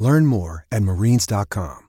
Learn more at marines.com.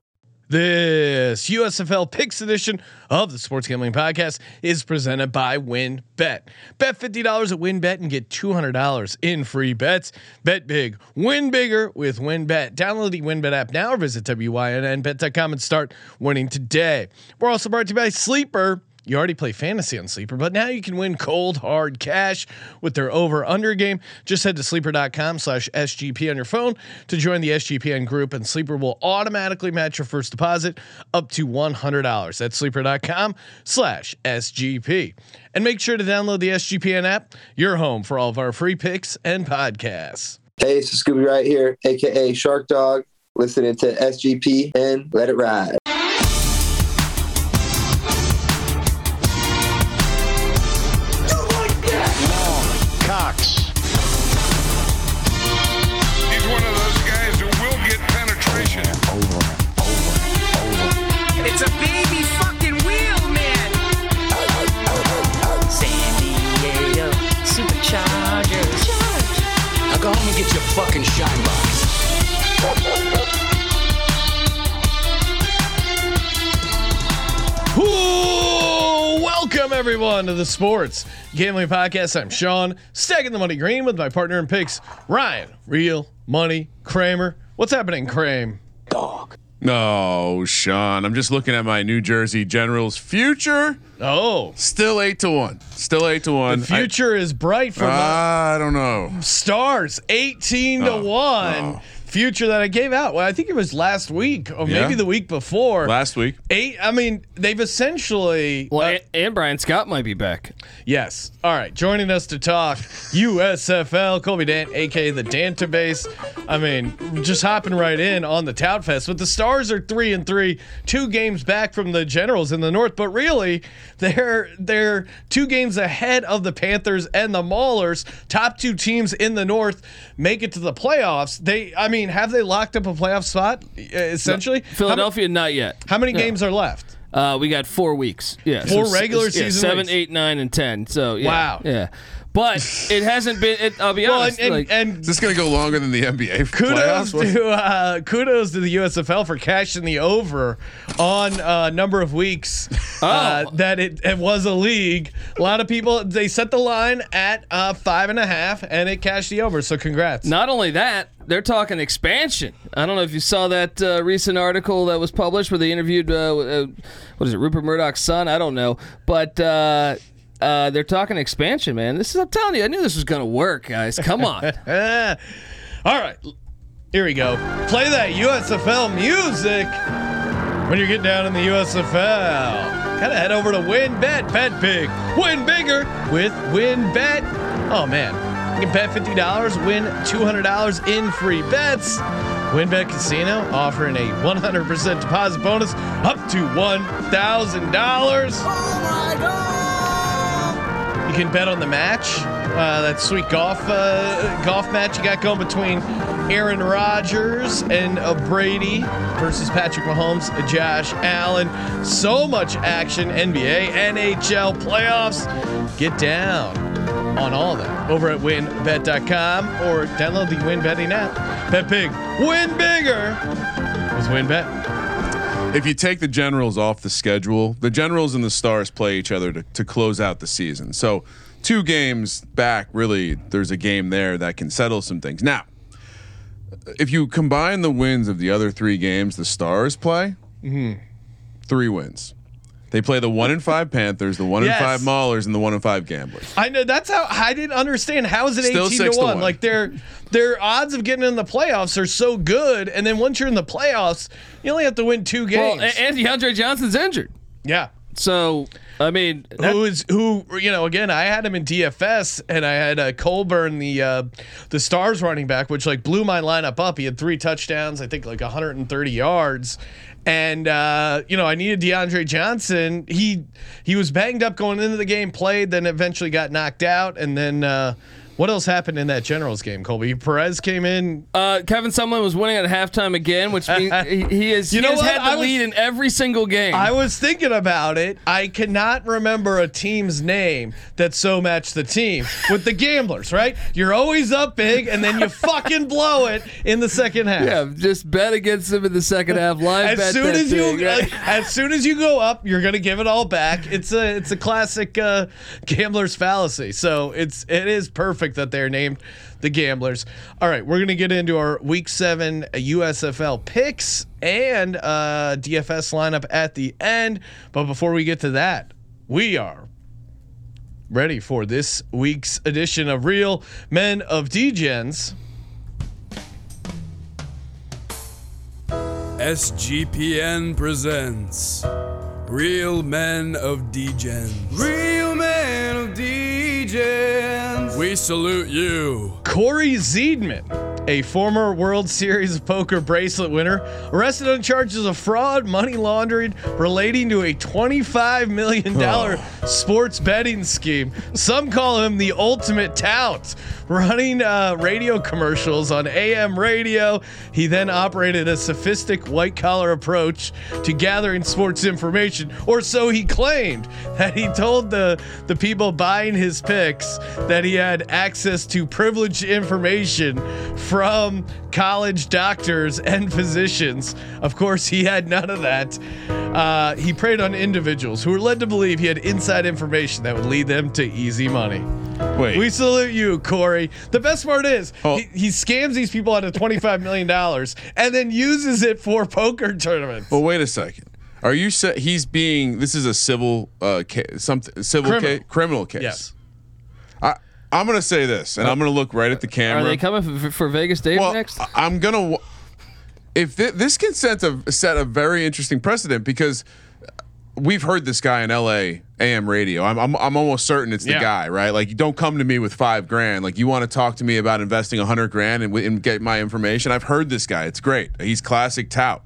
This USFL Picks edition of the Sports Gambling Podcast is presented by WynnBet. Bet $50 at WynnBet and get $200 in free bets. Bet big, win bigger with WynnBet. Download the WynnBet app now or visit WYNNBet.com and start winning today. We're also brought to you by Sleeper. You already play fantasy on Sleeper, but now you can win cold hard cash with their over under game. Just head to sleeper.com slash SGP on your phone to join the SGPN group, and Sleeper will automatically match your first deposit up to $100. That's sleeper.com slash SGP. And make sure to download the SGPN app, your home for all of our free picks and podcasts. Hey, it's Scooby right here, aka Shark Dog, listening to SGP and let it ride. Welcome everyone to the Sports Gambling Podcast. I'm Sean, stacking the money green with my partner in picks, Ryan, Real Money Kramer. What's happening, Kramer? Dog. No, Sean. I'm just looking at my New Jersey Generals future. Oh, Still eight to one. Still eight to one. the future is bright for I, I don't know. Stars, 18 to Oh, 1. oh. Future that I gave out. Well, I think it was last week or Yeah. maybe the week before. Last week. Eight. I mean, they've essentially. Well, uh, and, and Bryan Scott might be back. Yes. All right. Joining us to talk USFL, Colby Dant, aka the Dantabase. I mean, just hopping right in on the Tout Fest. But the Stars are three and three, two games back from the Generals in the North. But really, they're they're two games ahead of the Panthers and the Maulers. Top two teams in the North make it to the playoffs. They, I mean, have they locked up a playoff spot? uh, Essentially, Philadelphia, not yet. How, many No. games are left? Uh, we got four weeks. Yeah, Four s- regular s- yeah, season seven, weeks. eight, nine, and ten. So yeah, Wow. yeah. But it hasn't been. It, I'll be Well, honest. and, like, and, Is this going to go longer than the NBA kudos playoffs? To uh, kudos to the USFL for cashing the over on uh, number of weeks uh, Oh. that it, it was a league. A lot of people they set the line at uh, five and a half, and it cashed the over. So congrats. not only that, they're talking expansion. I don't know if you saw that uh, recent article that was published where they interviewed uh, uh, what is it, Rupert Murdoch's son? I don't know, but. Uh, they're talking expansion, man. This is, I'm telling you, I knew this was going to work, guys. Come on. All right, here we go. Play that USFL music when you get down in the USFL. Gotta head over to WynnBet, bet big, win bigger with WynnBet. Oh man, you can bet fifty dollars, win two hundred dollars in free bets. WynnBet Casino offering a 100% deposit bonus up to $1,000. You can bet on the match. Uh, that sweet golf uh, golf match you got going between Aaron Rodgers and uh, Brady versus Patrick Mahomes, Josh Allen. So much action, NBA, NHL playoffs. Get down on all that over at wynnbet.com or download the Win Betting app. Bet big, win bigger with WynnBet. If you take the Generals off the schedule, the Generals and the Stars play each other to, to close out the season. So, two games back, really, there's a game there that can settle some things. Now, if you combine the wins of the other three games the Stars play, mm-hmm. three wins. They play the one and five Panthers, the one Yes. and five Maulers, and the one and five Gamblers. I know that's how I didn't understand. How is it Still eighteen six to to one? one. Like their their odds of getting in the playoffs are so good, and then once you're in the playoffs, you only have to win two well, games. and DeAndre Johnson's injured. yeah. So, I mean, that- who is who? You know, again, I had him in DFS, and I had uh, Colburn, the uh, the Stars running back, which like blew my lineup up. He had three touchdowns, I think, like 130 yards, And uh, you know, I needed DeAndre Johnson. He he was banged up going into the game, played, then eventually got knocked out, and then uh, what else happened in that Generals game? Colby Perez came in. Uh, Kevin Sumlin was winning at halftime again, which means he, he is. You he know has what? had the was- lead in every single game. I was thinking about it. I cannot remember a team's name that so matched the team with the gamblers. Right? You're always up big, and then you fucking blow it in the second half. yeah, just bet against them in the second half. Live as soon as thing, you right? as soon as you go up, you're gonna give it all back. It's a it's a classic uh, gambler's fallacy. So it's it is perfect that they're named the gamblers. All right, we're gonna get into our week seven USFL picks and uh, DFS lineup at the end. But before we get to that, we are ready for this week's edition of Real Men of Degens. SGPN presents Real Men of Degens. Real Men of Degens. We salute you. Corey Zeidman, a former World Series of Poker bracelet winner, arrested on charges of fraud, money laundering relating to a $25 million sports betting scheme. Some call him the ultimate tout, running uh, radio commercials on AM radio. He then operated a sophistic white collar approach to gathering sports information, or so he claimed. That he told the, the people buying his picks that he had access to privileged information from college doctors and physicians. Of course, he had none of that. Uh, he preyed on individuals who were led to believe he had inside information that would lead them to easy money. Wait. We salute you, Corey. The best part is Oh. he, he scams these people out of $25 million and then uses it for poker tournaments. well, wait a second. Are you sa- he's being this is a civil uh something civil Criminal. case criminal case. yes. I I'm going to say this and I'm going to look right at the camera. Are they coming for, for Vegas Dave well, next? I- I'm going to if thi- this can set a set a very interesting precedent because we've heard this guy in LA AM radio. I'm I'm, I'm almost certain it's the Yeah. guy, right? Like you don't come to me with 5 grand. Like you want to talk to me about investing a 100 grand and, and get my information. I've heard this guy. It's great. He's classic tout.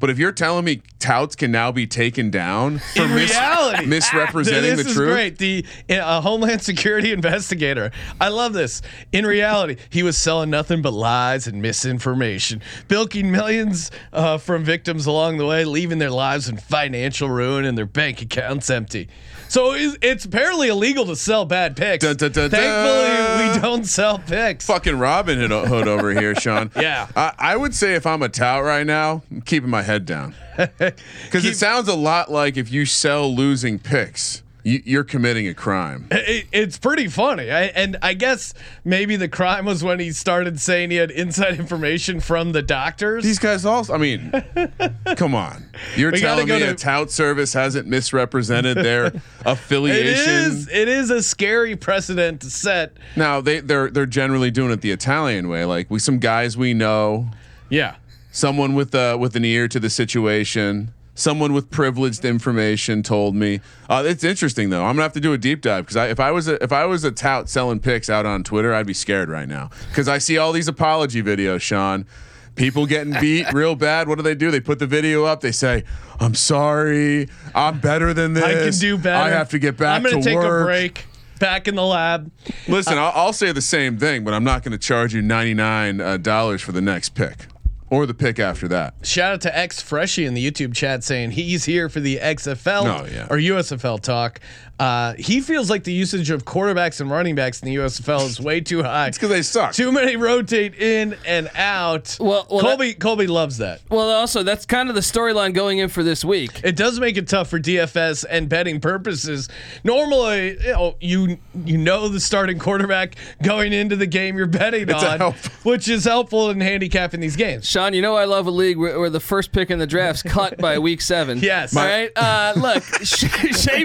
But if you're telling me touts can now be taken down for in mis- reality, misrepresenting this the is truth, great. The uh, Homeland Security investigator. I love this. In reality, he was selling nothing but lies and misinformation, bilking millions uh, from victims along the way, leaving their lives in financial ruin and their bank accounts empty. So it's, it's apparently illegal to sell bad picks. Dun, dun, dun, Thankfully, we don't sell picks. fucking Robin Hood over here, Sean. Yeah. I, I would say if I'm a tout right now, I'm keeping my head down because it sounds a lot like if you sell losing picks, you're committing a crime. It, it's pretty funny. I, and I guess maybe the crime was when he started saying he had inside information from the doctors. These guys also. I mean, come on. You're We telling me to- a tout service hasn't misrepresented their It affiliation? is. It is a scary precedent to set. Now they they're they're generally doing it the Italian way, like we some guys we know. Yeah. someone with uh, with an ear to the situation someone with privileged information told me. Uh, it's interesting though. I'm gonna have to do a deep dive because if i was a, if i was a tout selling picks out on twitter i'd be scared right now. Because i see all these apology videos sean. People getting beat real bad. What do they do? They put the video up. They say i'm sorry. I'm better than this I can do better. i have to get back to work. I'm gonna to take work. a break. Back in the lab. listen I'll, I'll say the same thing but i'm not going to charge you 99 uh, dollars for the next pick or the pick after that Shout out to X Freshie in the YouTube chat saying he's here for the XFL Oh, yeah. or USFL talk. Uh, he feels like the usage of quarterbacks and running backs in the USFL is way too high. it's because they suck Too many rotate in and out. Well- well, Colby Colby loves that. well, also that's kind of the storyline going in for this week. It does make it tough for DFS and betting purposes. Normally, you know, you you know the starting quarterback going into the game you're betting It's on, which is helpful in handicapping these games. Sean, you know I love a league where, where the first pick in the draft's cut by week seven. Yes. All right. Uh, look, Shea, Shea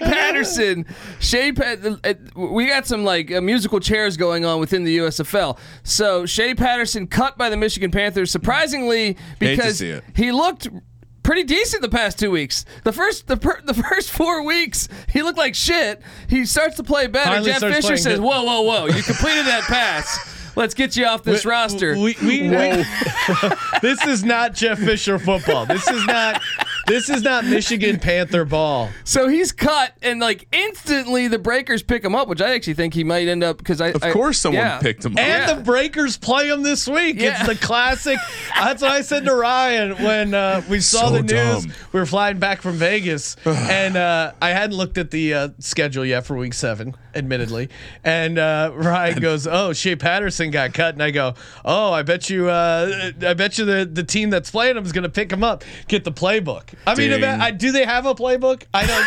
Patterson. Shea. Pa- uh, we got some like uh, musical chairs going on within the USFL. So Shea Patterson cut by the Michigan Panthers, surprisingly because he looked. Pretty decent the past two weeks. The first the per, the first four weeks he looked like shit. He starts to play better. Finally Jeff Fisher says, good. "Whoa, whoa, whoa! You completed that pass. Let's get you off this roster." We, we, we- this is not Jeff Fisher football. This is not This is not Michigan Panther ball. So he's cut, and like instantly the Breakers pick him up, which I actually think he might end up because I. Of I- course, someone yeah. picked him up. And Yeah. the Breakers play him this week. Yeah. It's the classic. That's what I said to Ryan when uh, we saw So the news. dumb. We were flying back from Vegas, and uh, I hadn't looked at the uh, schedule yet for Week Seven, admittedly. And uh, Ryan goes, "Oh, Shea Patterson got cut," and I go, "Oh, I bet you, uh, I bet you the, the team that's playing him is going to pick him up, get the playbook." I mean, Ding. I, do they have a playbook? I don't.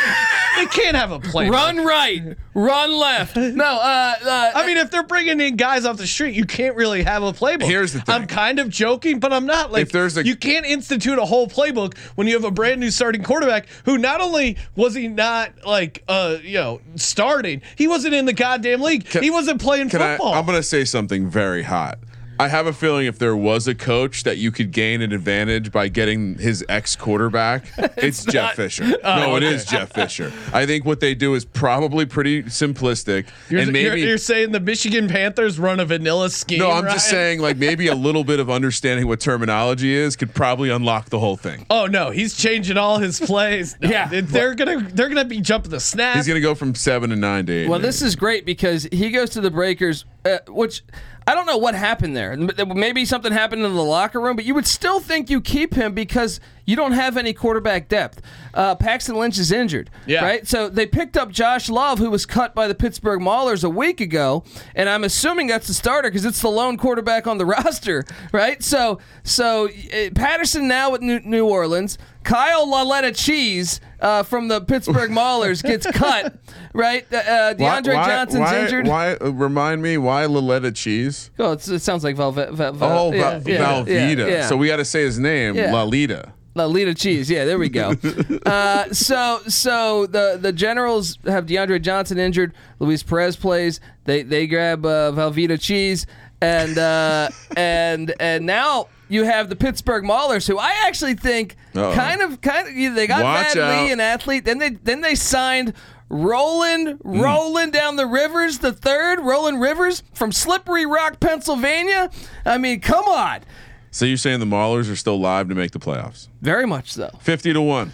they can't have a playbook. Run right, run left. No, uh, uh I mean, if they're bringing in guys off the street, you can't really have a playbook. Here's the thing. I'm kind of joking, but I'm not. Like, If there's a- you can't institute a whole playbook when you have a brand new starting quarterback who not only was he not like, uh, you know, starting, he wasn't in the goddamn league. he wasn't playing football. I? I'm going to say something very hot. I have a feeling if there was a coach that you could gain an advantage by getting his ex quarterback, it's, Jeff Fisher. Oh, no, it is Jeff Fisher. I think what they do is probably pretty simplistic, you're, and maybe you're, you're saying the Michigan Panthers run a vanilla scheme. no. I'm just saying, like maybe a little bit of understanding what terminology is could probably unlock the whole thing. Oh no, he's changing all his plays. No, Yeah. they're gonna they're gonna be jumping the snap. He's going to go from seven to nine to eight. Well, this is great because he goes to the Breakers, uh, which I don't know what happened there. Maybe something happened in the locker room, but you would still think you keep him because you don't have any quarterback depth. Uh, Paxton Lynch is injured, Yeah. right? So they picked up Josh Love, who was cut by the Pittsburgh Maulers a week ago, and I'm assuming that's the starter because it's the lone quarterback on the roster, right? So, so uh, Patterson now with New, New Orleans. Kyle Lauletta Cheese uh, from the Pittsburgh Maulers gets cut, right? Uh, uh, Why- DeAndre why, Johnson's why, injured. Why remind me why Loletta cheese? Oh, it's, it sounds like Velvet. Vel, Oh, yeah, yeah, Velveeta. Yeah. So we got to say his name. Lalita. Lolita cheese. Yeah, there we go. uh, so so the the Generals have DeAndre Johnson injured. Luis Perez plays. They they grab uh, Velveeta cheese and uh, and and now you have the Pittsburgh Maulers, who I actually think Uh-oh. kind of kind of they got Watch Matt Lee, an athlete. Then they then they signed. Roland, Hmm. rolling down the rivers, the third, Roland Rivers from Slippery Rock, Pennsylvania. I mean, come on. So you're saying the Maulers are still live to make the playoffs? Very much so. Fifty to one.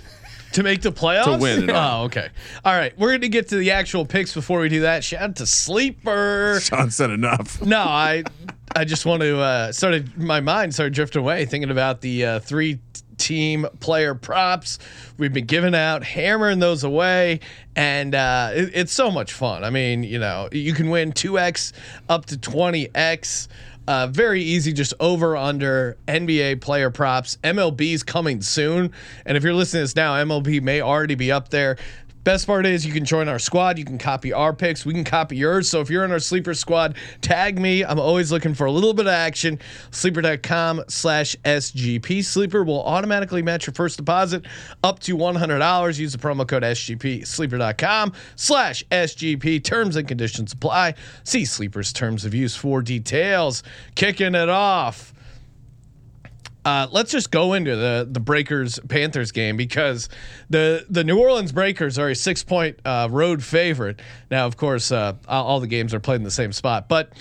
to make the playoffs. To win it all. Oh, okay. All right, we're gonna get to the actual picks before we do that. Shout out to Sleeper. Sean said enough. No, I I just want to uh started my mind started drifting away thinking about the uh, three team player props we've been giving out, hammering those away, and uh, it, it's so much fun. I mean, you know, you can win two x up to twenty x. Uh, very easy, just over under NBA player props. MLB's coming soon, and if you're listening to this now, MLB may already be up there. Best part is you can join our squad. You can copy our picks. We can copy yours. So if you're in our sleeper squad, tag me. I'm always looking for a little bit of action. Sleeper.com slash SGP. Sleeper will automatically match your first deposit up to $100. Use the promo code SGP. Sleeper.com slash SGP. Terms and conditions apply. See Sleeper's terms of use for details. Kicking it off. Uh, let's just go into the the Breakers Panthers game because the the New Orleans Breakers are a six point uh, road favorite. Now, of course, uh, all the games are played in the same spot, but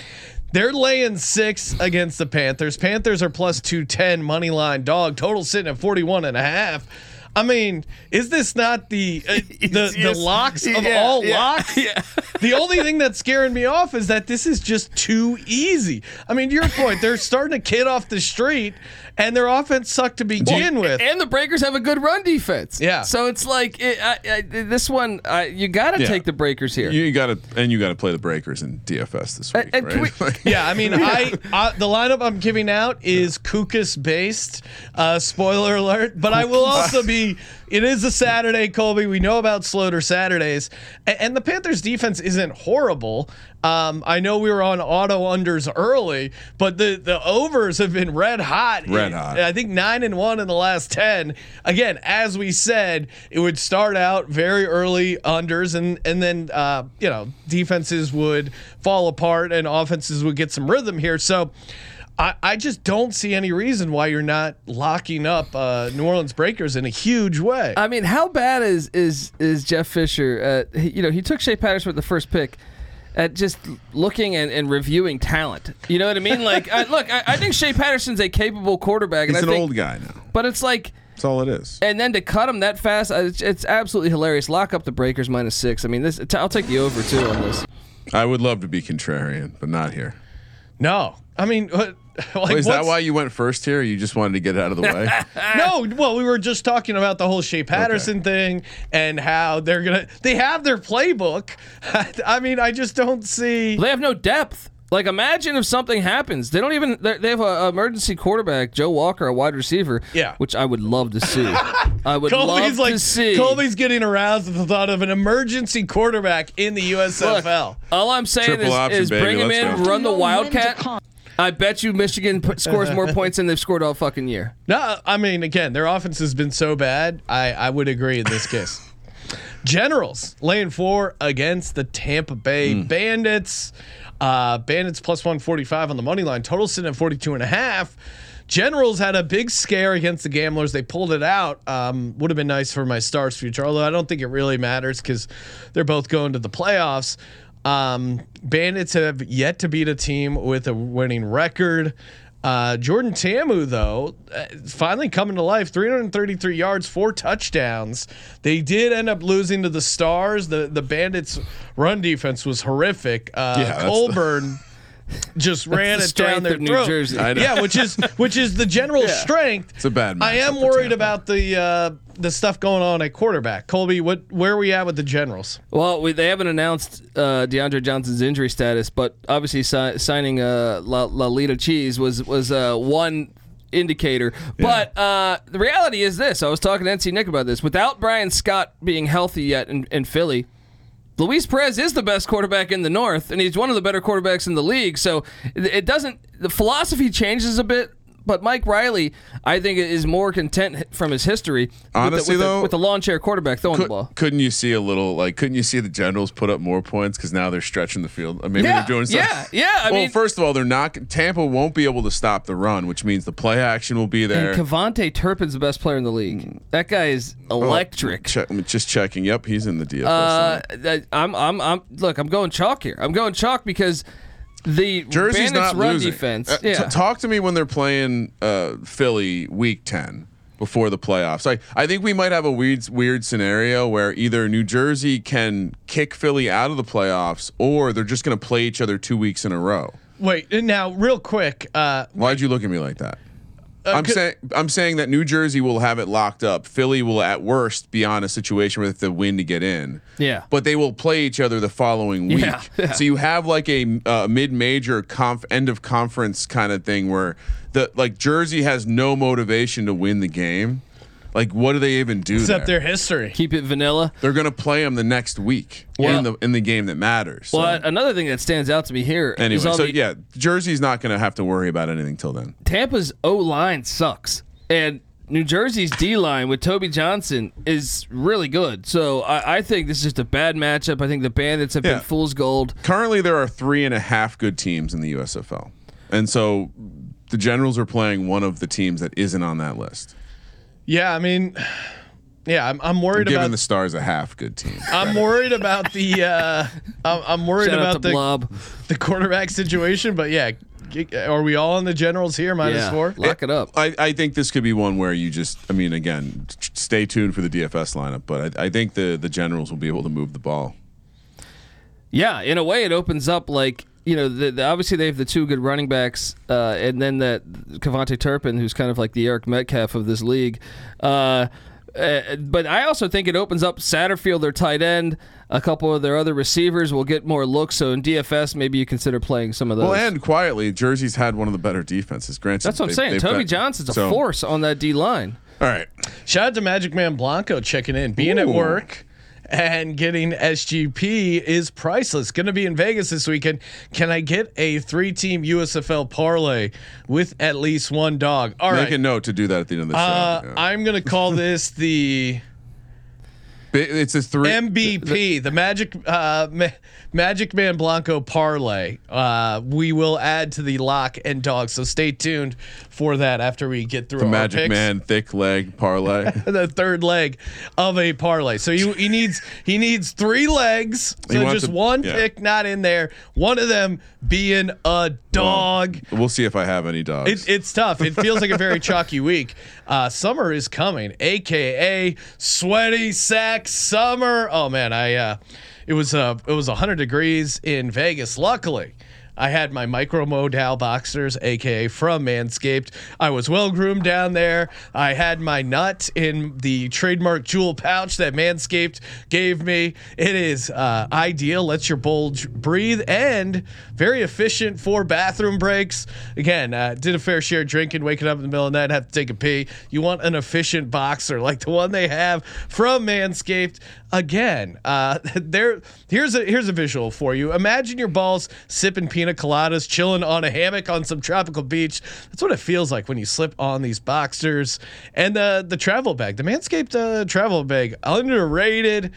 they're laying six against the Panthers. Panthers are plus 210 money line dog. Total sitting at 41 and a half. I mean, is this not the uh, the, the locks of Yeah, all yeah, locks? The only thing that's scaring me off is that this is just too easy. I mean, to your point, they're starting a kid off the street, and their offense sucked to begin with. And the Breakers have a good run defense. Yeah. So it's like it, I, I, this one, I, you got to Yeah. take the Breakers here. You got to and you got to play the Breakers in DFS this week, and can right? we- Like- Yeah, I mean, I, I the lineup I'm giving out is Cookus based. Uh, spoiler alert, but I will also be. It is a Saturday, Colby. We know about Sloter Saturdays, and, and the Panthers' defense isn't horrible. Um, I know we were on auto unders early, but the the overs have been red hot. Red hot. I think nine and one in the last ten. Again, as we said, it would start out very early unders, and and then uh, you know defenses would fall apart and offenses would get some rhythm here. So. I, I just don't see any reason why you're not locking up uh, New Orleans Breakers in a huge way. I mean, how bad is is is Jeff Fisher? Uh, he, you know, he took Shea Patterson with the first pick. At just looking and, and reviewing talent, you know what I mean. Like, I, look, I, I think Shea Patterson's a capable quarterback, and He's I an think, old guy now. but it's like That's all it is. And then to cut him that fast, uh, it's, it's absolutely hilarious. Lock up the Breakers minus six. I mean, this I'll take the over too on this. I would love to be contrarian, but not here. No, I mean, what- like, Wait, is that why you went first here? Or you just wanted to get it out of the way. No, well, we were just talking about the whole Shea Patterson thing and how they're gonna they have their playbook. I mean, I just don't see. They have no depth. Like, imagine if something happens. They don't even. They they have an emergency quarterback, Joe Walker, a wide receiver. Yeah. which I would love to see. I would love Colby's like to see. Colby's getting aroused at the thought of an emergency quarterback in the Look, USFL. all I'm saying Triple is, option, is baby. bring him Let's in, go. run the Wildcat. I bet you Michigan p- scores more points than they've scored all fucking year. No, I mean, again, their offense has been so bad. I, I would agree in this case. Generals laying four against the Tampa Bay Hmm. Bandits. Uh, Bandits plus 145 on the money line. Total sitting at 42 and a half. Generals had a big scare against the Gamblers. They pulled it out. Um, would have been nice for my Stars future, although I don't think it really matters because they're both going to the playoffs. Um, Bandits have yet to beat a team with a winning record. Uh, Jordan Ta'amu, though, uh, finally coming to life 333 yards, four touchdowns. They did end up losing to the Stars. The, the Bandits' run defense was horrific. Uh, Yeah, Colburn. Just ran the it down strength their of New throat. Jersey. I know. Yeah, which is which is the general strength. It's a bad I am worried Tampa. about the uh, the stuff going on at quarterback. Colby, what where are we at with the Generals? Well, we, they haven't announced uh, DeAndre Johnson's injury status, but obviously si- signing uh, La- Lalita Cheese was was uh, one indicator. But uh, the reality is this: I was talking to NC Nick about this. Without Bryan Scott being healthy yet in, in Philly. Luis Perez is the best quarterback in the North, and he's one of the better quarterbacks in the league. So it doesn't. The philosophy changes a bit, but Mike Riley, I think, is more content from his history. Honestly, with the, with though, the, with the lawn chair quarterback throwing the ball. couldn't you see a little like? Couldn't you see the Generals put up more points because now they're stretching the field? I mean, Yeah, they're doing something. yeah, yeah, I well, mean- first of all, they're not. Tampa won't be able to stop the run, which means the play action will be there. And KaVontae Turpin's the best player in the league. That guy is electric. Check, I'm just checking. Yep, he's in the DFS. Uh, I'm, I'm, I'm. Look, I'm going chalk here. I'm going chalk because the Jersey's Bandits' not run losing. defense. Uh, t- talk to me when they're playing uh, Philly Week Ten before the playoffs. I I think we might have a weird weird scenario where either New Jersey can kick Philly out of the playoffs, or they're just going to play each other two weeks in a row. Wait, now real quick. Uh, Why'd you look at me like that? I'm saying I'm saying that New Jersey will have it locked up. Philly will at worst be on a situation where they have to win to get in. Yeah. But they will play each other the following week. Yeah, yeah. So you have like a uh, mid-major conf- end of conference kind of thing where the like Jersey has no motivation to win the game. Like what do they even do except there? their history. Keep it vanilla. They're going to play them the next week Well- in the in the game that matters. So, Well, another thing that stands out to me here. anyway, all so the- yeah, Jersey's not going to have to worry about anything till then. Tampa's O line sucks, and New Jersey's D line with Toby Johnson is really good. So I, I think this is just a bad matchup. I think the Bandits have Yeah. been fool's gold. currently there are three and a half good teams in the USFL, and so the Generals are playing one of the teams that isn't on that list. Yeah, I mean, yeah, I'm, I'm worried about Giving about. the Stars a half good team. I'm worried about the. Uh, I'm, I'm worried Shout about the Blob. the quarterback situation. But yeah, are we all on the Generals here? Minus Yeah, four. lock it up. I, I think this could be one where you just, I mean, again, stay tuned for the DFS lineup, but I, I think the the Generals will be able to move the ball. Yeah, in a way, it opens up like you know, the, the, obviously they have the two good running backs, uh, and then that KaVontae Turpin, who's kind of like the Eric Metcalf of this league. Uh, uh, but I also think it opens up Satterfield, their tight end, a couple of their other receivers will get more looks. So in DFS, maybe you consider playing some of those. Well, and quietly, Jersey's had one of the better defenses. Granted, That's what I'm they- saying. they've Toby got- Johnson's a so- force on that D line. All right, Shout out to Magic Man Blanco checking in, being at work and getting SGP is priceless. Going to be in Vegas this weekend. Can I get a three-team USFL parlay with at least one dog? All make right. a note to do that at the end of the Uh, show. Yeah. I'm gonna call this the It's a three. MVP, the Magic uh, Ma- Magic Man Blanco parlay. Uh, we will add to the lock and dog. So stay tuned for that after we get through the Magic picks. Man thick leg parlay. the third leg of a parlay. So you, he needs he needs three legs. So just to- one yeah. pick not in there. One of them being a dog. we'll see if I have any dogs. It, it's tough. It feels like a very chalky week. Uh, summer is coming, aka sweaty sack summer. Oh man, I uh, it was uh, it was 100 degrees in Vegas. Luckily. I had my micro modal boxers, aka from Manscaped. I was well groomed down there. I had my nut in the trademark jewel pouch that Manscaped gave me. It is uh, ideal, lets your bulge breathe, and very efficient for bathroom breaks. Again, uh, did a fair share drinking, waking up in the middle of the night, have to take a pee. You want an efficient boxer like the one they have from Manscaped. Again, uh, there. Here's a here's a visual for you. Imagine your balls sipping pina coladas, chilling on a hammock on some tropical beach. That's what it feels like when you slip on these boxers and the the travel bag, the Manscaped uh, travel bag, underrated.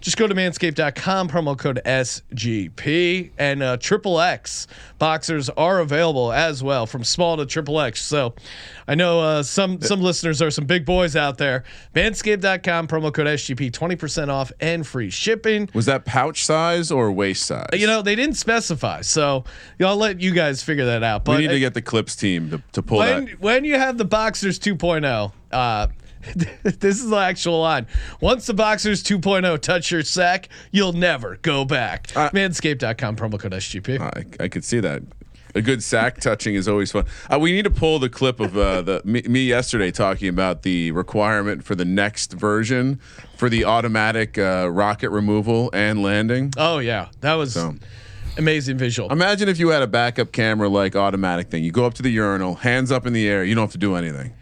Just go to manscaped.com, promo code SGP, and uh, triple X boxers are available as well, from small to triple X. So I know uh, some some listeners are some big boys out there. Manscaped.com, promo code SGP, 20% off and free shipping. Was that pouch size or waist size? You know, they didn't specify, so I'll let you guys figure that out. But we need to get the clips team to, to pull when that. when you have the Boxers 2.0, uh, this is the actual line. Once the Boxers 2.0 touch your sack, you'll never go back. Uh, Manscaped.com promo code SGP. I, I could see that. A good sack touching is always fun. Uh, we need to pull the clip of uh, the me, me yesterday talking about the requirement for the next version for the automatic uh, rocket removal and landing. oh yeah, that was So- amazing visual. Imagine if you had a backup camera like automatic thing. You go up to the urinal, hands up in the air. You don't have to do anything.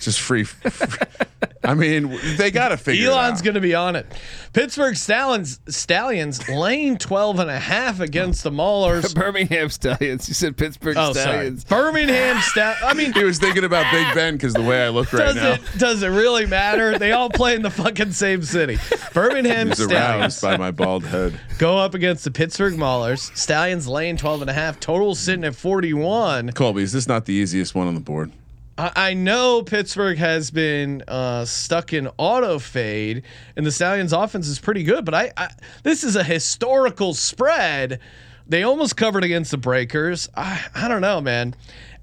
Just free. I mean, they got to figure. Elon's it out. Elon's going to be on it. Pittsburgh Stallions Stallions lane 12 and a half against the Maulers. Birmingham Stallions. You said Pittsburgh Oh, sorry. Stallions. Birmingham Stal. I mean, He was thinking about Big Ben because the way I look right does now. it does it really matter? They all play in the fucking same city. Birmingham He's Stallions aroused by my bald head. go up against the Pittsburgh Maulers. Stallions lane 12 and a half. Total sitting at 41. Colby, is this not the easiest one on the board? I, I know Pittsburgh has been uh, stuck in auto fade, and the Stallions' offense is pretty good. But I, I this is a historical spread. They almost covered against the Breakers. I, I don't know, man.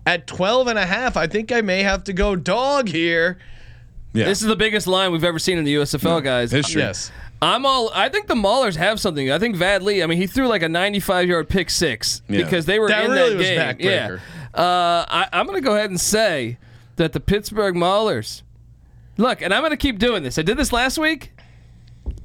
At 12 and a half, I think I may have to go dog here. Yeah. This is the biggest line we've ever seen in the USFL, guys. History. Yes. I'm all. I think the Maulers have something. I think Vad Lee. I mean, he threw like a 95 yard pick six Yeah. because they were That in really that was game. backbreaker. Yeah. Uh, I, I'm going to go ahead and say that the Pittsburgh Maulers. Look, and I'm going to keep doing this. I did this last week.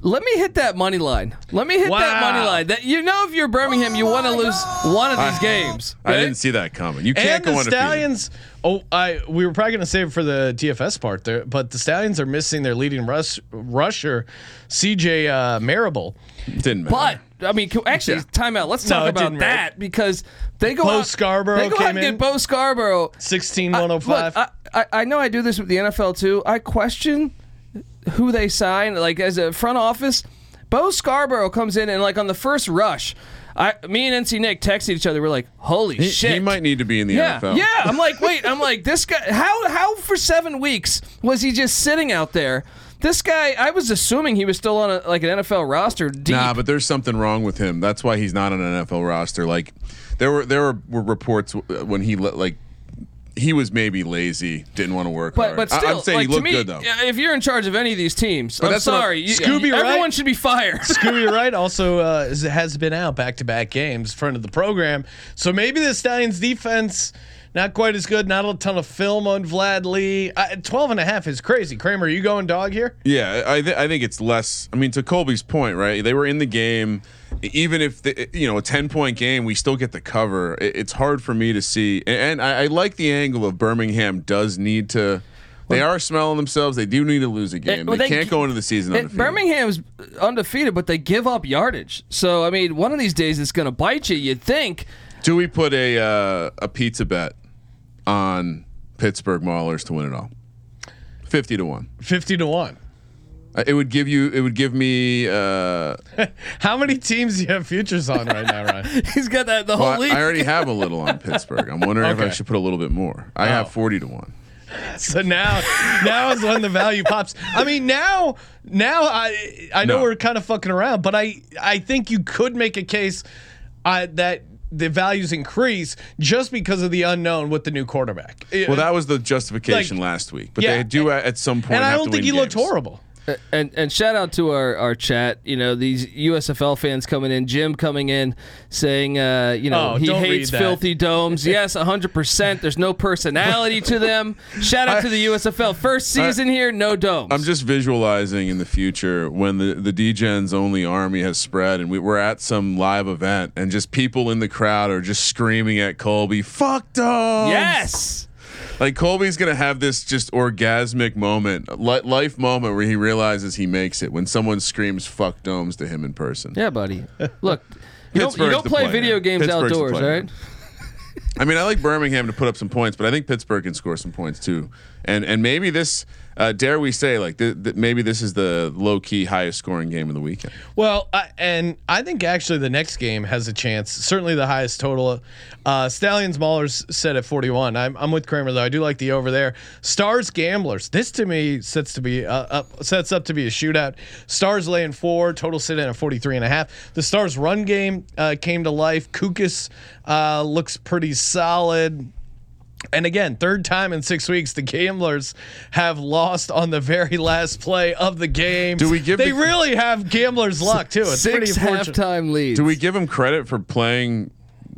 Let me hit that money line. Let me hit that money line. That you know, if you're Birmingham, you want to lose one of these games. I didn't see that coming. You can't and go the undefeated. Stallions. Oh, I we were probably going to save it for the DFS part there, but the Stallions are missing their leading rush, rusher, CJ uh, Marable. Didn't matter. But I mean, co- actually, timeout. Let's talk it about didn't matter. that because they go Bo out. Scarborough They go out and in. get Bo Scarborough. 16 I- 105. I, I, I know I do this with the NFL too. I question who they sign. Like as a front office, Bo Scarborough comes in and like on the first rush, I, me and NC Nick texted each other. We're like, "Holy he, shit!" he might need to be in the yeah, NFL. yeah. I'm like, wait. I'm like, this guy. How how for seven weeks was he just sitting out there? This guy, I was assuming he was still on a, like an NFL roster. Deep. Nah, but there's something wrong with him. That's why he's not on an NFL roster. Like there were there were, were reports uh, when he let like he was maybe lazy, didn't want to work But hard. but still, I'm saying like he looked to me, good though. yeah, if you're in charge of any of these teams, I'm that's I'm- sorry, you, Scooby everyone Wright? should be fired. Scooby Wright also uh, has been out back to back games, friend of the program. So maybe the Stallions defense not quite as good. Not a ton of film on Vad Lee. Uh, 12 and a half is crazy. Kramer, are you going dog here? Yeah, I th- I think it's less. I mean, to Colby's point, right? They were in the game. Even if the, you know a ten point game, we still get the cover. It- It's hard for me to see, and I, I like the angle of Birmingham does need to. They are smelling themselves. They do need to lose a game. well, they, they- can't go into the season It- undefeated. Birmingham's undefeated, but they give up yardage. So I mean, one of these days it's going to bite you. You'd think. Do we put a uh, a pizza bet on Pittsburgh Maulers to win it all? Fifty to one. 50 to 1. Uh, It would give you. It would give me. Uh, How many teams do you have futures on right now, Ryan? He's got that the whole well, I, league. I already have a little on Pittsburgh. I'm wondering if I should put a little bit more. I Oh. have forty to one. So now, now is when the value pops. I mean, now, now I I know No. we're kind of fucking around, but I I think you could make a case uh, that the values increase just because of the unknown with the new quarterback. Well, that was the justification Like, last week, but yeah, they do at some point. and I don't think he win looked horrible. And and shout out to our, our chat. You know these USFL fans coming in. Jim coming in saying, uh, you know, Oh, he hates filthy domes. yes, hundred percent. There's no personality to them. Shout out to the USFL first season here. No domes. I'm just visualizing in the future when the the DGens only army has spread and we, we're at some live event and just people in the crowd are just screaming at Colby, "Fuck dogs!" yes. Like Colby's gonna have this just orgasmic moment, li- life moment where he realizes he makes it when someone screams "fuck domes" to him in person. Yeah, buddy. Look, you don't, you don't play player. video games Pittsburgh's outdoors, right? I mean, I like Birmingham to put up some points, but I think Pittsburgh can score some points too. And and maybe this, uh, dare we say, like th- th- maybe this is the low key highest scoring game of the weekend. Well, I, and I think actually the next game has a chance. Certainly the highest total. Uh, Stallions Maulers set at 41. I'm, I'm with Kramer though. I do like the over there. Stars Gamblers. This to me sets to be uh, up sets up to be a shootout. Stars laying four. Total sit in at 43 and a half. The Stars run game uh, came to life. Cookus uh, looks pretty solid. And again, third time in six weeks, the Gamblers have lost on the very last play of the game. Do we give They the- really have Gamblers luck too. It's Six unfortunate. halftime leads. Do we give him credit for playing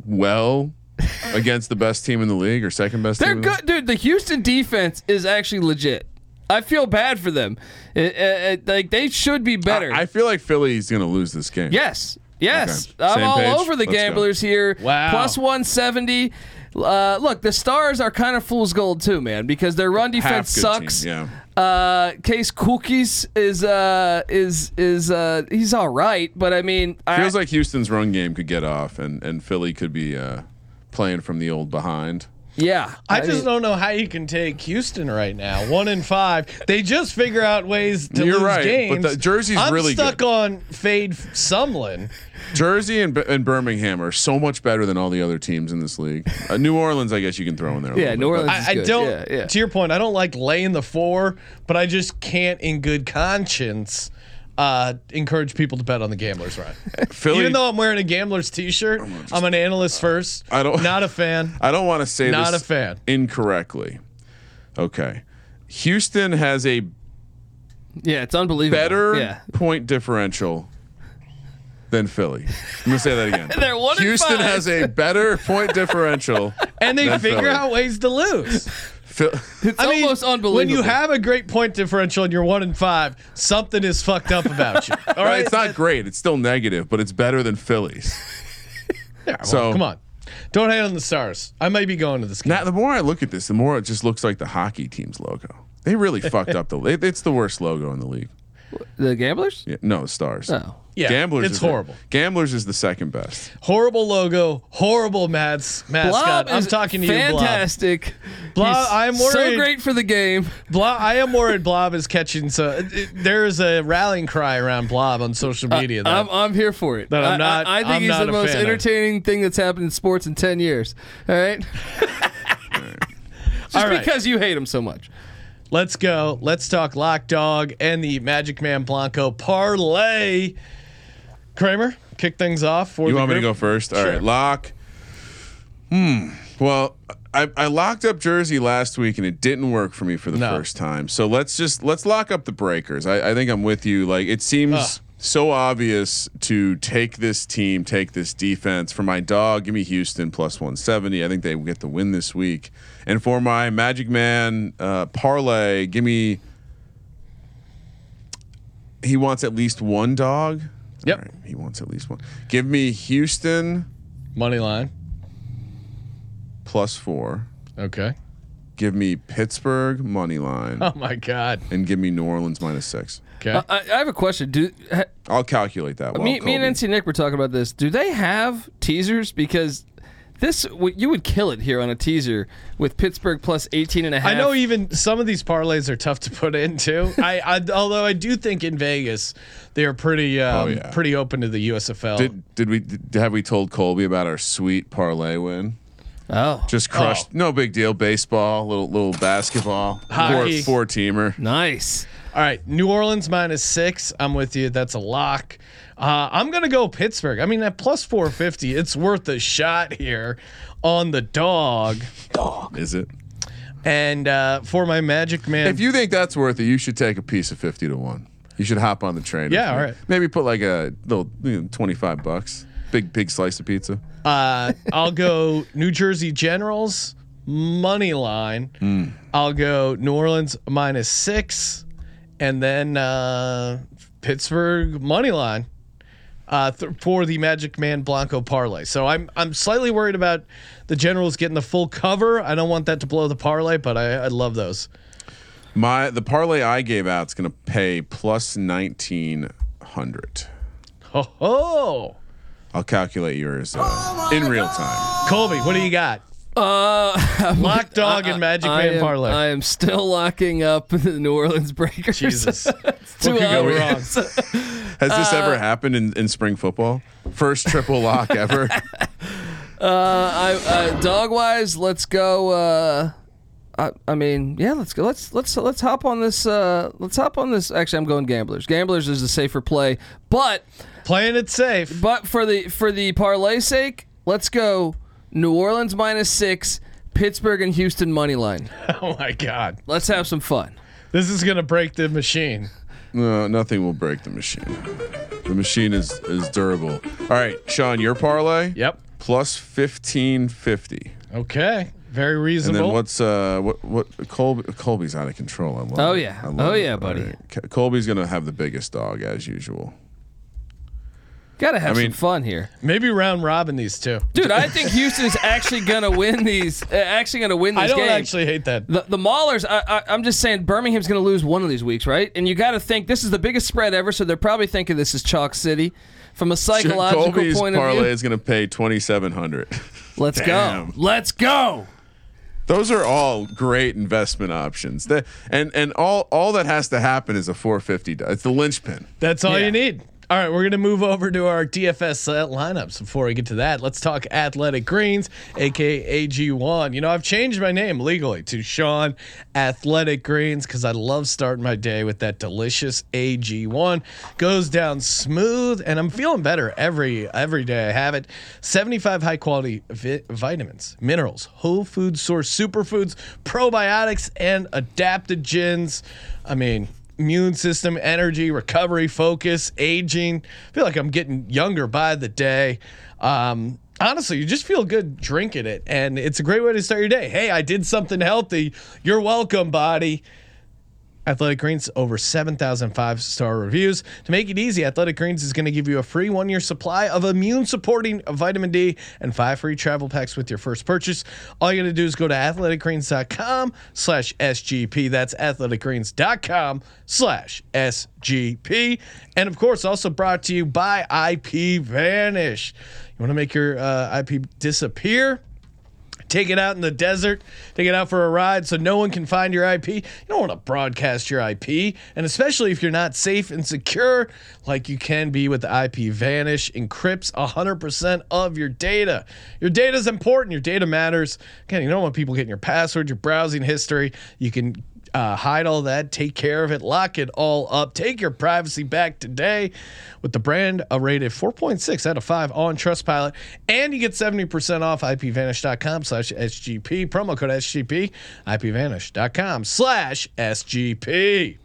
well against the best team in the league or second best? They're team in the good, dude. The Houston defense is actually legit. I feel bad for them. It- it- it- like they should be better. I, I feel like Philly's going to lose this game. yes, yes. Okay. I'm Same all page? over the Let's go. gamblers here. Wow. Plus 170. Uh, look, the Stars are kind of fool's gold too, man, because their run defense sucks. team, Yeah. Uh, Case Cookus is uh is is uh he's all right, but I mean, I, Feels like Houston's run game could get off, and and Philly could be uh, playing from the old behind. Yeah. I just mean, don't know how you can take Houston right now. One in five. They just figure out ways to You're lose right, but the Jersey's I'm really stuck good. on fade Sumlin. Jersey and, and Birmingham are so much better than all the other teams in this league. Uh, New Orleans, I guess you can throw in there. a Yeah, little New bit, Orleans- I, I good. don't. Yeah, yeah. To your point, I don't like laying the four, but I just can't, in good conscience, uh, encourage people to bet on the gamblers. Right? Philly. Even though I'm wearing a gamblers T-shirt, I'm an analyst first. I don't- Not a fan. I don't want to say Not this a fan. incorrectly. Okay, Houston has a yeah, it's unbelievable. better Yeah. point differential than Philly. I'm gonna say that again. They're one Houston has a better point differential, And they figure Philly. out ways to lose. Phil- It's I mean, almost unbelievable. When you have a great point differential and you're one in five, something is fucked up about you. All right, it's not great. It's still negative, but it's better than Phillies. Yeah, well, so- come on, don't hate on the stars. I may be going to this game. Now, the more I look at this, the more it just looks like the hockey team's logo. They really fucked up the. it- It's the worst logo in the league. the gamblers. Yeah, no, the Stars. Oh. Yeah, Gamblers. It's is the- horrible. Gamblers is the second best. Horrible logo. Horrible Mads mascot. Blob I'm is talking to you, Blob. fantastic. Blob, He's I'm worried. so great for the game. Blob. I am worried. Blob is catching. So it, it- there is a rallying cry around Blob on social uh, media. that- I'm, I'm here for it. That I'm not- I, I think I'm he's the most fan of. entertaining thing that's happened in sports in ten years. All right. Just All right. because you hate him so much. Let's go. Let's talk Lock Dog and the Magic Man Blanco parlay. Kramer, kick things off. For You want me to go first? All Sure. right, lock. Hmm. Well, I, I locked up Jersey last week and it didn't work for me for the No. first time. So let's just let's lock up the breakers. I, I think I'm with you. Like it seems Ugh. so obvious to take this team, take this defense. For my dog, give me Houston plus 170. I think they get the win this week. And for my Magic Man uh, parlay, give me. He wants at least one dog. Yep. All right, he wants at least one. Give me Houston Money line. plus four. Okay. Give me Pittsburgh money line, Oh my God. and give me New Orleans minus six. Okay. Uh, I, I have a question. Do ha, I'll calculate that. While me, me and NC Nick were talking about this? Do they have teasers? Because This you would kill it here on a teaser with Pittsburgh plus 18 and a half. I know even some of these parlays are tough to put into. I, I although I do think in Vegas they are pretty um, Oh, yeah. pretty open to the USFL. Did did we did, have we told Colby about our sweet parlay win? Oh, Just crushed. No big deal. Baseball, little little basketball, four four teamer. nice. All right, New Orleans minus six. I'm with you. That's a lock. Uh, I'm gonna go Pittsburgh. I mean, at plus 450, it's worth a shot here on the dog. Dog. Is it? And uh, for my Magic Man, If you think that's worth it, you should take a piece of fifty to one. You should hop on the train. Yeah, all right. Maybe put like a little you know, twenty five bucks. Big big slice of pizza. uh, I'll go New Jersey Generals money line. Hmm. I'll go New Orleans minus six, and then uh, Pittsburgh money line. Uh, th- for the Magic Man Blanco parlay, so I'm I'm slightly worried about the Generals getting the full cover. I don't want that to blow the parlay, but I, I love those. My the parlay I gave out is going to pay plus nineteen hundred. Ho ho, I'll calculate yours uh, in real time. Colby, what do you got? Uh, Lock dog and Magic I Man am, parlay. I am still locking up the New Orleans Breakers. Jesus, what could go wrong? Has this Uh, ever happened in, in spring football? First triple lock ever. Uh, I uh, dog wise, let's go. Uh, I, I mean, yeah, let's go. Let's let's let's hop on this. Uh, let's hop on this. Actually, I'm going gamblers. Gamblers is a safer play, but Playing it safe. but for the for the parlay sake, let's go New Orleans minus six, Pittsburgh and Houston money line. Oh my God, Let's have some fun. this is gonna break the machine. No, nothing will break the machine. The machine is is durable. All right, Sean, your parlay. Yep. Plus fifteen fifty. Okay. Very reasonable. And then what's uh what what Colby Colby's out of control. I love Oh, it. yeah. I love Oh, yeah, All buddy. right. Colby's gonna have the biggest dog as usual. Gotta have I mean- some fun here, Maybe round robin these two. dude. I think Houston's actually gonna win these. Uh, actually gonna win these I don't games. actually hate that. The, the Maulers, I, I, I'm just saying, Birmingham's going to lose one of these weeks, right? And you got to think this is the biggest spread ever, so they're probably thinking this is chalk city. From a psychological Colby's point of parlay view, is gonna pay twenty seven hundred. let's Damn. go. Let's go. Those are all great investment options. The, and and all all that has to happen is a 450. It's the linchpin. That's all Yeah. you need. All right, we're going to move over to our DFS uh, lineups. Before we get to that, let's talk Athletic Greens, aka AG1. You know, I've changed my name legally to Sean Athletic Greens because I love starting my day with that delicious AG1. Goes down smooth, and I'm feeling better every every day I have it. 75 high quality vi- vitamins, minerals, whole food source superfoods, probiotics, and adaptogens. I mean, immune system, energy, recovery, focus, aging. I feel like I'm getting younger by the day. Um, honestly, you just feel good drinking it, and it's a great way to start your day. Hey, I did something healthy. You're welcome, body. Athletic Greens over 7,000 five star reviews. To make it easy, Athletic Greens is going to give you a free one year supply of immune supporting vitamin D and five free travel packs with your first purchase. All you got to do is go to athleticgreens.com slash SGP. That's athleticgreens.com slash SGP. And of course, also brought to you by IP Vanish. You want to make your uh, IP disappear? Take it out in the desert, take it out for a ride so no one can find your IP. You don't want to broadcast your IP, and especially if you're not safe and secure like you can be with IP Vanish, encrypts 100% of your data. Your data is important, your data matters. Again, you don't want people getting your password, your browsing history. You can uh, hide all that, take care of it, lock it all up, take your privacy back today with the brand a rated 4.6 out of 5 on Trustpilot. And you get 70% off ipvanish.com slash SGP. Promo code SGP, ipvanish.com slash SGP.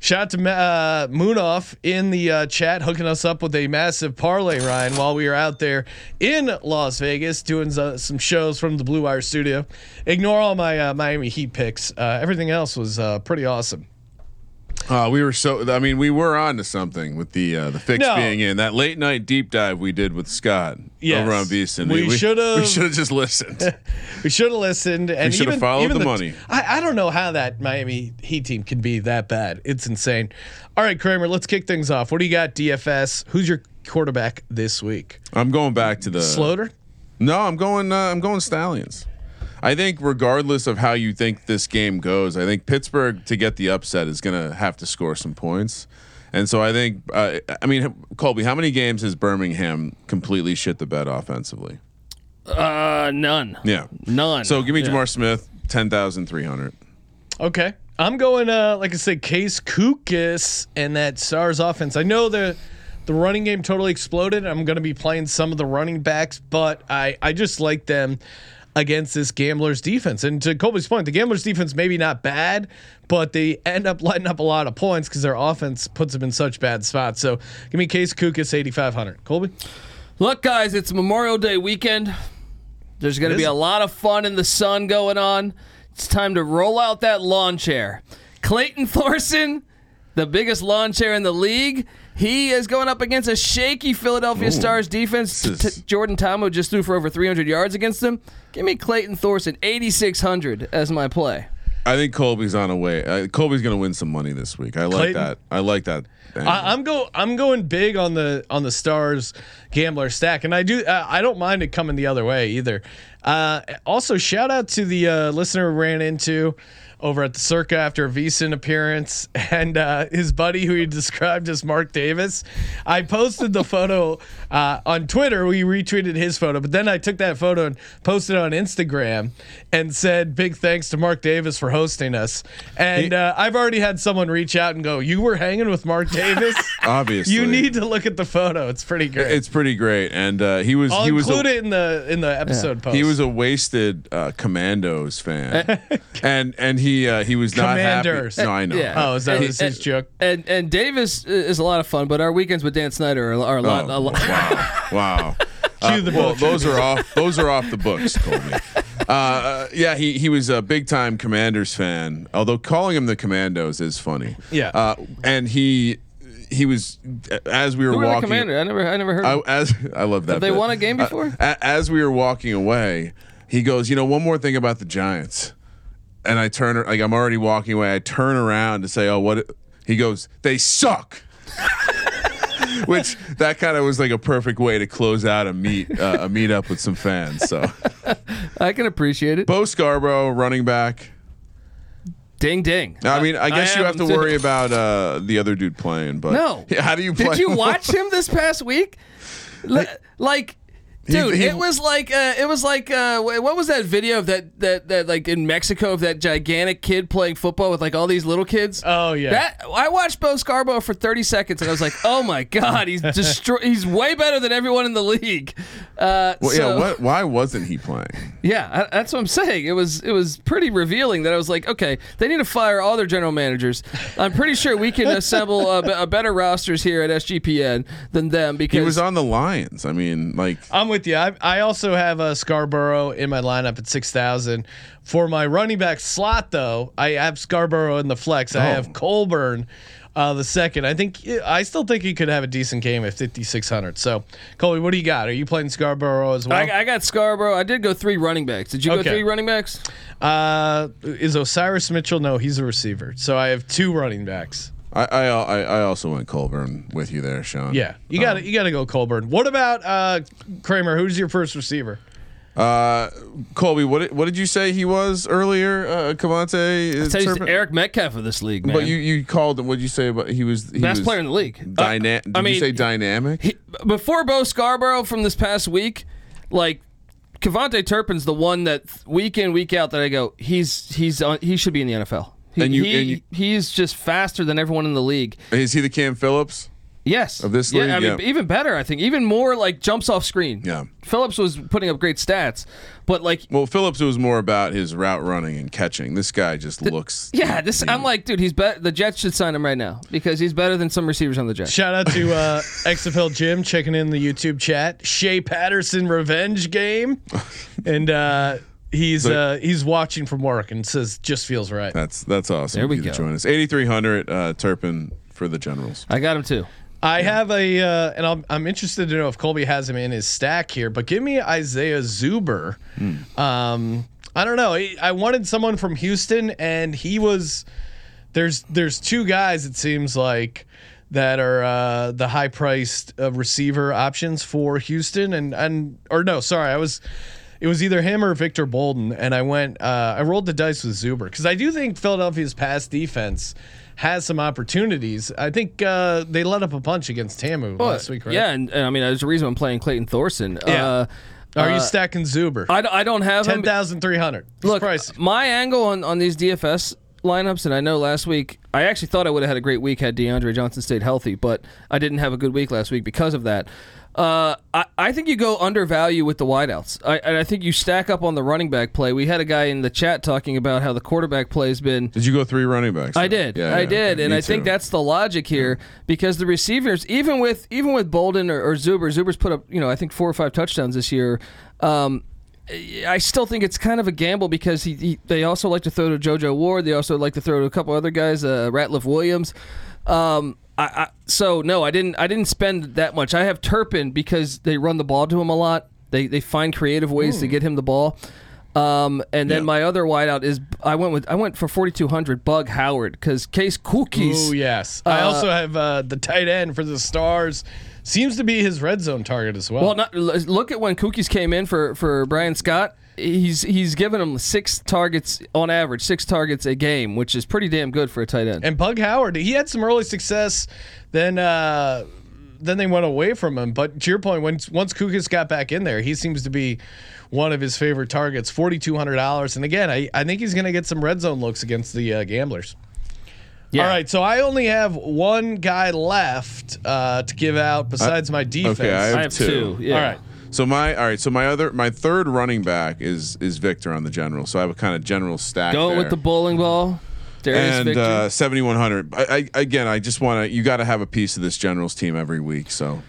Shout out to uh, Moonoff in the uh, chat, hooking us up with a massive parlay, Ryan, while we were out there in Las Vegas doing uh, some shows from the Blue Wire studio. Ignore all my uh, Miami Heat picks. Uh, everything else was uh, pretty awesome. Uh, we were so. I mean, we were on to something with the uh, the fix No. being in that late night deep dive we did with Scott Yes. over on VSIN. We should've- We should have just listened. We should have listened and should've followed even the money. I, I don't know how that Miami Heat team can be that bad. It's insane. All right, Kramer, let's kick things off. What do you got, DFS? Who's your quarterback this week? I'm going back to the Sloter? No, I'm going. Uh, I'm going Stallions. I think regardless of how you think this game goes, I think Pittsburgh to get the upset is going to have to score some points. And so I think, uh, I mean, Colby, how many games has Birmingham completely shit the bed offensively? Uh, none. Yeah, None. So give me Yeah. J'Mar Smith, ten thousand three hundred. Okay. I'm going uh like I said, Case Cookus and that Stars offense. I know the the running game totally exploded. I'm gonna be playing some of the running backs, but I I just like them against this gamblers defense. And to Colby's point, the gamblers defense maybe not bad, but they end up letting up a lot of points because their offense puts them in such bad spots. So give me Case Cookus 8500. Colby? Look, guys, it's Memorial Day weekend. There's going to be a lot of fun in the sun going on. It's time to roll out that lawn chair. Clayton Thorson, the biggest lawn chair in the league, he is going up against a shaky Philadelphia Stars defense. T- Jordan Ta'amu just threw for over 300 yards against them. Give me Clayton Thorson, 8,600 as my play. I think Colby's on a way. Uh, Colby's going to win some money this week. I like Clayton? that. I like that. I, I'm go I'm going big on the on the stars gambler stack, and I do uh, I don't mind it coming the other way either. Uh, also, shout out to the uh, listener we ran into over at the Circa after a VSIN appearance, and uh, his buddy who he described as Mark Davis. I posted the photo uh, on Twitter. We retweeted his photo, but then I took that photo and posted it on Instagram and said big thanks to Mark Davis for hosting us. And uh, I've already had someone reach out and go, "You were hanging with Mark Davis." Obviously, You need to look at the photo. It's pretty great. It's pretty great, and uh, he was I'll he was include a, it in the in the episode post. he was a wasted uh, Commandos fan, and and he uh, he was not Commanders. happy. No, I know. Yeah. Oh, is that And- his, his and- joke? And and Davis is a lot of fun, but our weekends with Dan Snyder are, are a lot. Oh, a lot wow, wow. Uh, the well, those are off. Those are off the books, Colby. Uh, Uh, yeah, he he was a big time Commanders fan. Although calling him the Commandos is funny. Yeah. Uh, and he he was as we were Who were walking. commander? I never, I never heard. I, as I love that. Have they bit. won a game Uh, before? a- as we were walking away, he goes, "You know, one more thing about the Giants." And I turn like I'm already walking away. I turn around to say, "Oh, what?" He goes, "They suck." Which that kind of was like a perfect way to close out a meet uh, a meet up with some fans. So I can appreciate it. Bo Scarborough, running back. Ding ding. I mean, I guess you have to worry about uh, the other dude playing, but No. how do you play? Did you watch him this past week? Li- Like, dude, he- it was like uh, it was like uh, what was that video of that that that like in Mexico of that gigantic kid playing football with like all these little kids? Oh, yeah. That I watched Bo Scarborough for 30 seconds and I was like, oh my god, he's destroy- He's way better than everyone in the league. Uh, Well, so- yeah, what? Why wasn't he playing? Yeah, I- that's what I'm saying. It was it was pretty revealing that I was like, okay, they need to fire all their general managers. I'm pretty sure we can assemble a, a better rosters here at SGPN than them because He was on the Lions. I mean, like I'm with you. I, I also have a Scarborough in my lineup at six thousand. For my running back slot, though, I have Scarborough in the flex. I Oh. have Colburn. Uh, the second, I think I still think he could have a decent game at 5600. So, Colby, what do you got? Are you playing Scarborough as well? I, I got Scarborough. I did go three running backs. Did you go three running backs? uh, is Osiris Mitchell? No, he's a receiver. So I have two running backs. I I, I, I also went Colburn with you there, Sean. Yeah, you got to you got to go Colburn. What about uh, Kramer? Who's your first receiver? Uh, Colby, what did, what did you say he was earlier? Uh, KaVontae, I said he's the Eric Metcalf of this league, man. But you you called him. What did you say about he was he best was player in the league. Dyna- Uh, did I you mean, say dynamic? he- before Bo Scarborough from this past week, like KaVontae Turpin's the one that week in week out that I go, he's he's on, he should be in the NFL. He, And you- he- and you- he's just faster than everyone in the league. Is he the Cam Phillips? Yes, Of this league, yeah. I mean, Yeah. even better. I think even more like jumps off screen. Yeah. Phillips was putting up great stats, but like. Well, Phillips was more about his route running and catching. This guy just looks. Yeah, this I'm like, dude, he's better. The Jets should sign him right now because he's better than some receivers on the Jets. Shout out to uh, XFL Jim checking in the YouTube chat. Shea Patterson revenge game, and uh, he's So- uh, he's watching from work and says just feels right. That's that's awesome. There we you to go. Join us. Eighty three hundred uh, Turpin for the Generals. I got him too. I have a uh, and I'm I'm interested to know if Colby has him in his stack here, but give me Isaiah Zuber. Um, I don't know. I, I wanted someone from Houston, and he was there's there's two guys. It seems like that are uh, the high priced uh, receiver options for Houston, and and or no, sorry, I was. It was either him or Victor Bolden, and I went. Uh, I rolled the dice with Zuber because I do think Philadelphia's pass defense has some opportunities. I think uh, they let up a punch against Ta'amu last week, right? Yeah, and, and I mean, there's a reason I'm playing Clayton Thorson. Yeah. Uh, Are you uh, stacking Zuber? I, don't- I don't have. Ten thousand three hundred. Look, price. my angle on, on these DFS lineups, and I know last week I actually thought I would have had a great week had DeAndre Johnson stayed healthy, but I didn't have a good week last week because of that. Uh, I, I think you go undervalue with the wideouts. I, and I think you stack up on the running back play. We had a guy in the chat talking about how the quarterback play has been Did you go three running backs? I did. Yeah, I yeah, did, and I think too. that's the logic here because the receivers, even with even with Bolden or, or Zuber, Zuber's put up you know I think four or five touchdowns this year. Um, I still think it's kind of a gamble because he, he they also like to throw to JoJo Ward. They also like to throw to a couple other guys, uh, Ratliff Williams. Um, I, I so no, I didn't. I didn't spend that much. I have Turpin because they run the ball to him a lot. They they find creative ways to get him the ball. Um, and then Yeah. my other wideout is I went with I went for forty two hundred Bug Howard because Case Cookus. Oh yes. I Uh, also have uh, the tight end for the Stars. Seems to be his red zone target as well. Well, not, look at when Cookus came in for for Bryan Scott. He's he's given him six targets on average, six targets a game, which is pretty damn good for a tight end. and Bug Howard, he had some early success. Then uh, then they went away from him. But to your point, when once Cookus got back in there, he seems to be one of his favorite targets. Forty two hundred dollars. And again, I, I think he's going to get some red zone looks against the uh, gamblers. Yeah. All right, so I only have one guy left uh, to give out besides my defense. Okay, I have, I have two. Yeah. All right. So my all right. So my other my third running back is is Victor on the general. So I have a kind of general stack. Go there. with the bowling ball. Darius and Victor. uh, seventy one hundred. I, I again, I just want to. You got to have a piece of this Generals team every week. So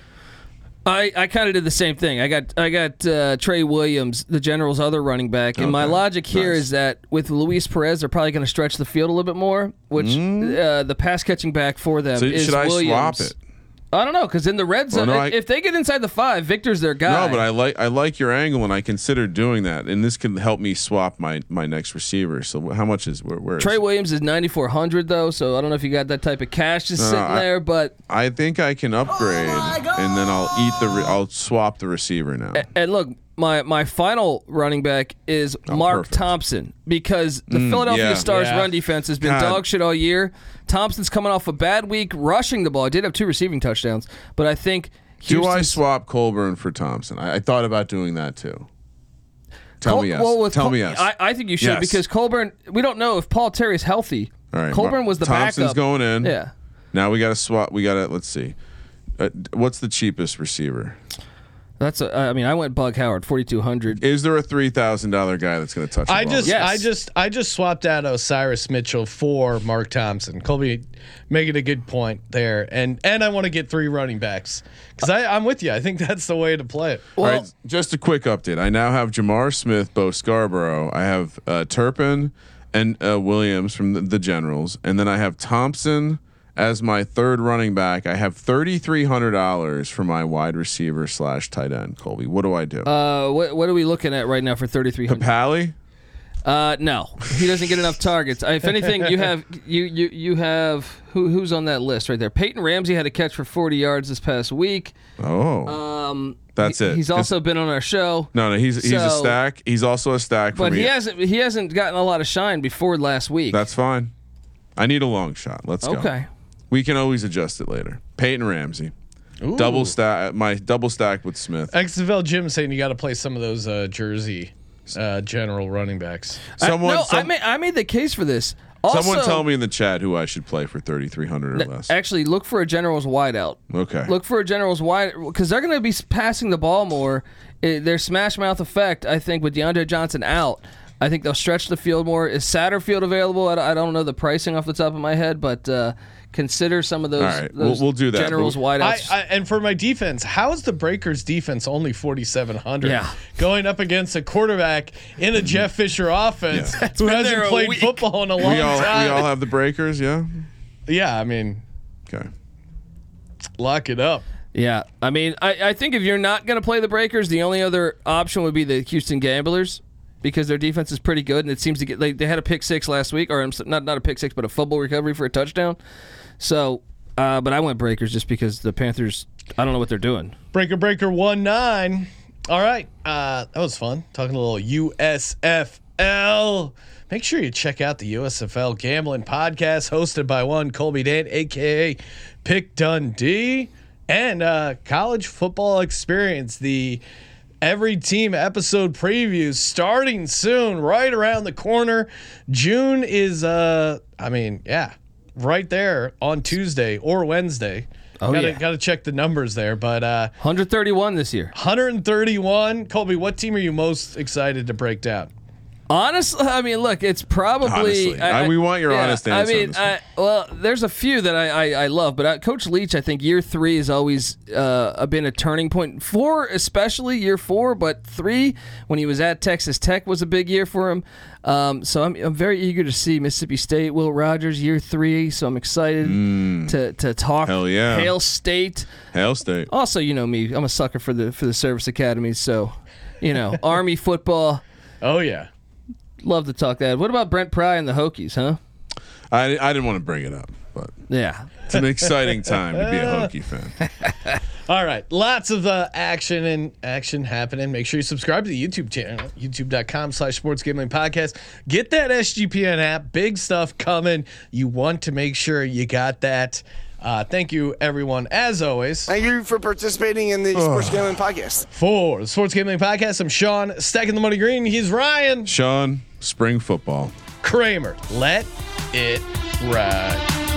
I, I kind of did the same thing. I got I got uh, Trey Williams, the Generals' other running back, and my logic here Nice. is that with Luis Perez, they're probably going to stretch the field a little bit more, which uh, the pass catching back for them Mm. so is should I Williams. Swap it? I don't know because in the red zone, no, I- if they get inside the five, Victor's their guy. No, but I like I like your angle, and I consider doing that, and this can help me swap my my next receiver. So how much is where? where is Trey it? Williams is ninety four hundred though, so I don't know if you got that type of cash just sitting I- there, but I think I can upgrade, oh and then I'll eat the. Re- I'll swap the receiver now. and look, my my final running back is Mark Oh, perfect. Thompson because the Philadelphia yeah. Stars Yeah. run defense has been God. dog shit all year. Thompson's coming off a bad week rushing the ball. I did have two receiving touchdowns, but I think Do I swap Colburn for Thompson? I, I thought about doing that too. Tell Col- me yes. well, with Tell Col- me yes. I, I think you should Yes. because Colburn. We don't know if Paul Terry's healthy. All right, Colburn was the Thompson's backup. going in. Yeah. Now we got to swap. We got to let's see. Uh, what's the cheapest receiver? That's a, I mean I went Bug Howard forty two hundred. Is there a three thousand dollar guy that's going to touch? the I just, Yes. I just, I just swapped out Osiris Mitchell for Mark Thompson. Colby making a good point there, and and I want to get three running backs because I'm with you. I think that's the way to play it. All right, just a quick update. I now have J'Mar Smith, Bo Scarborough. I have uh, Turpin and uh, Williams from the, the Generals, and then I have Thompson as my third running back. I have thirty three hundred dollars for my wide receiver slash tight end. Colby, what do I do? Uh, what what are we looking at right now for thirty three hundred? Papali? Uh, no, he doesn't get enough targets. If anything, you have you you you have who who's on that list right there? Peyton Ramsey had a catch for forty yards this past week. Oh, Um, That's he- it. He's also been on our show, no, no, he's he's a stack. He's also a stack for but me. he hasn't he hasn't gotten a lot of shine before last week. That's fine. I need a long shot. Let's go. okay. We can always adjust it later. Peyton Ramsey. Double stack my double stack with Smith. XFL Jim saying you got to play some of those uh, Jersey uh, general running backs. Someone I, no, I made I made the case for this. Also, Someone tell me in the chat who I should play for 3300 or less. Actually, look for a general's wideout. Okay. Look for a general's wide because they're going to be passing the ball more. Eh, their smash mouth effect, I think, with DeAndre Johnson out, I think they'll stretch the field more. Is Satterfield available? I, don't- I don't know the pricing off the top of my head, but uh, consider some of those. All right, we'll- we'll do that, Generals but- I, wideouts. I and for my defense, how is the Breakers defense only 4700? Yeah. Going up against a quarterback in a Jeff Fisher offense who hasn't played week. football in a long we all time. we all have the breakers, yeah? yeah, I mean, Okay. lock it up. yeah, I mean, I, I think if you're not going to play the Breakers, the only other option would be the Houston Gamblers. Because their defense is pretty good, and it seems to get they, they had a pick six last week, or not not a pick six, but a fumble recovery for a touchdown. So Uh, but I went Breakers just because the Panthers. I don't know what they're doing. Breaker Breaker one nine. All right, uh, that was fun talking a little USFL. Make sure you check out the USFL Gambling Podcast hosted by one Colby Dant, aka Pick Dundee, and uh, College Football Experience. The every team episode previews starting soon, right around the corner. June is, uh, I mean, yeah, right there on Tuesday or Wednesday. Oh, gotta, yeah. gotta check the numbers there, but uh, 131 this year. 131. Colby, what team are you most excited to break down? Honestly, I mean, look, it's probably. Honestly. I- we want your honest I answer on mean. I, well, there's a few that I, I, I love, but uh, Coach Leach, I think year three has always uh, been a turning point. Four, especially year four, but three, when he was at Texas Tech, was a big year for him. Um, so I'm, I'm very eager to see Mississippi State, Will Rogers, year three. So I'm excited to to talk. Mm. Hell yeah. Hail State. Hail State. Also, you know me, I'm a sucker for the for the service academies. So, you know, Army football. Oh yeah. Love to talk that. What about Brent Pry and the Hokies, huh? I, I didn't want to bring it up, but Yeah. it's an exciting time to be a Hokie fan. All right, lots of uh, action and action happening. Make sure you subscribe to the YouTube channel, youtube.com slash sports gambling podcast. Get that SGPN app. Big stuff coming. You want to make sure you got that. Uh, thank you, everyone, as always, Thank you for participating in the Sports Gambling Podcast. for the Sports Gambling Podcast. I'm Sean, stacking the money green. He's Ryan Sean, spring football. Kramer. Let it ride.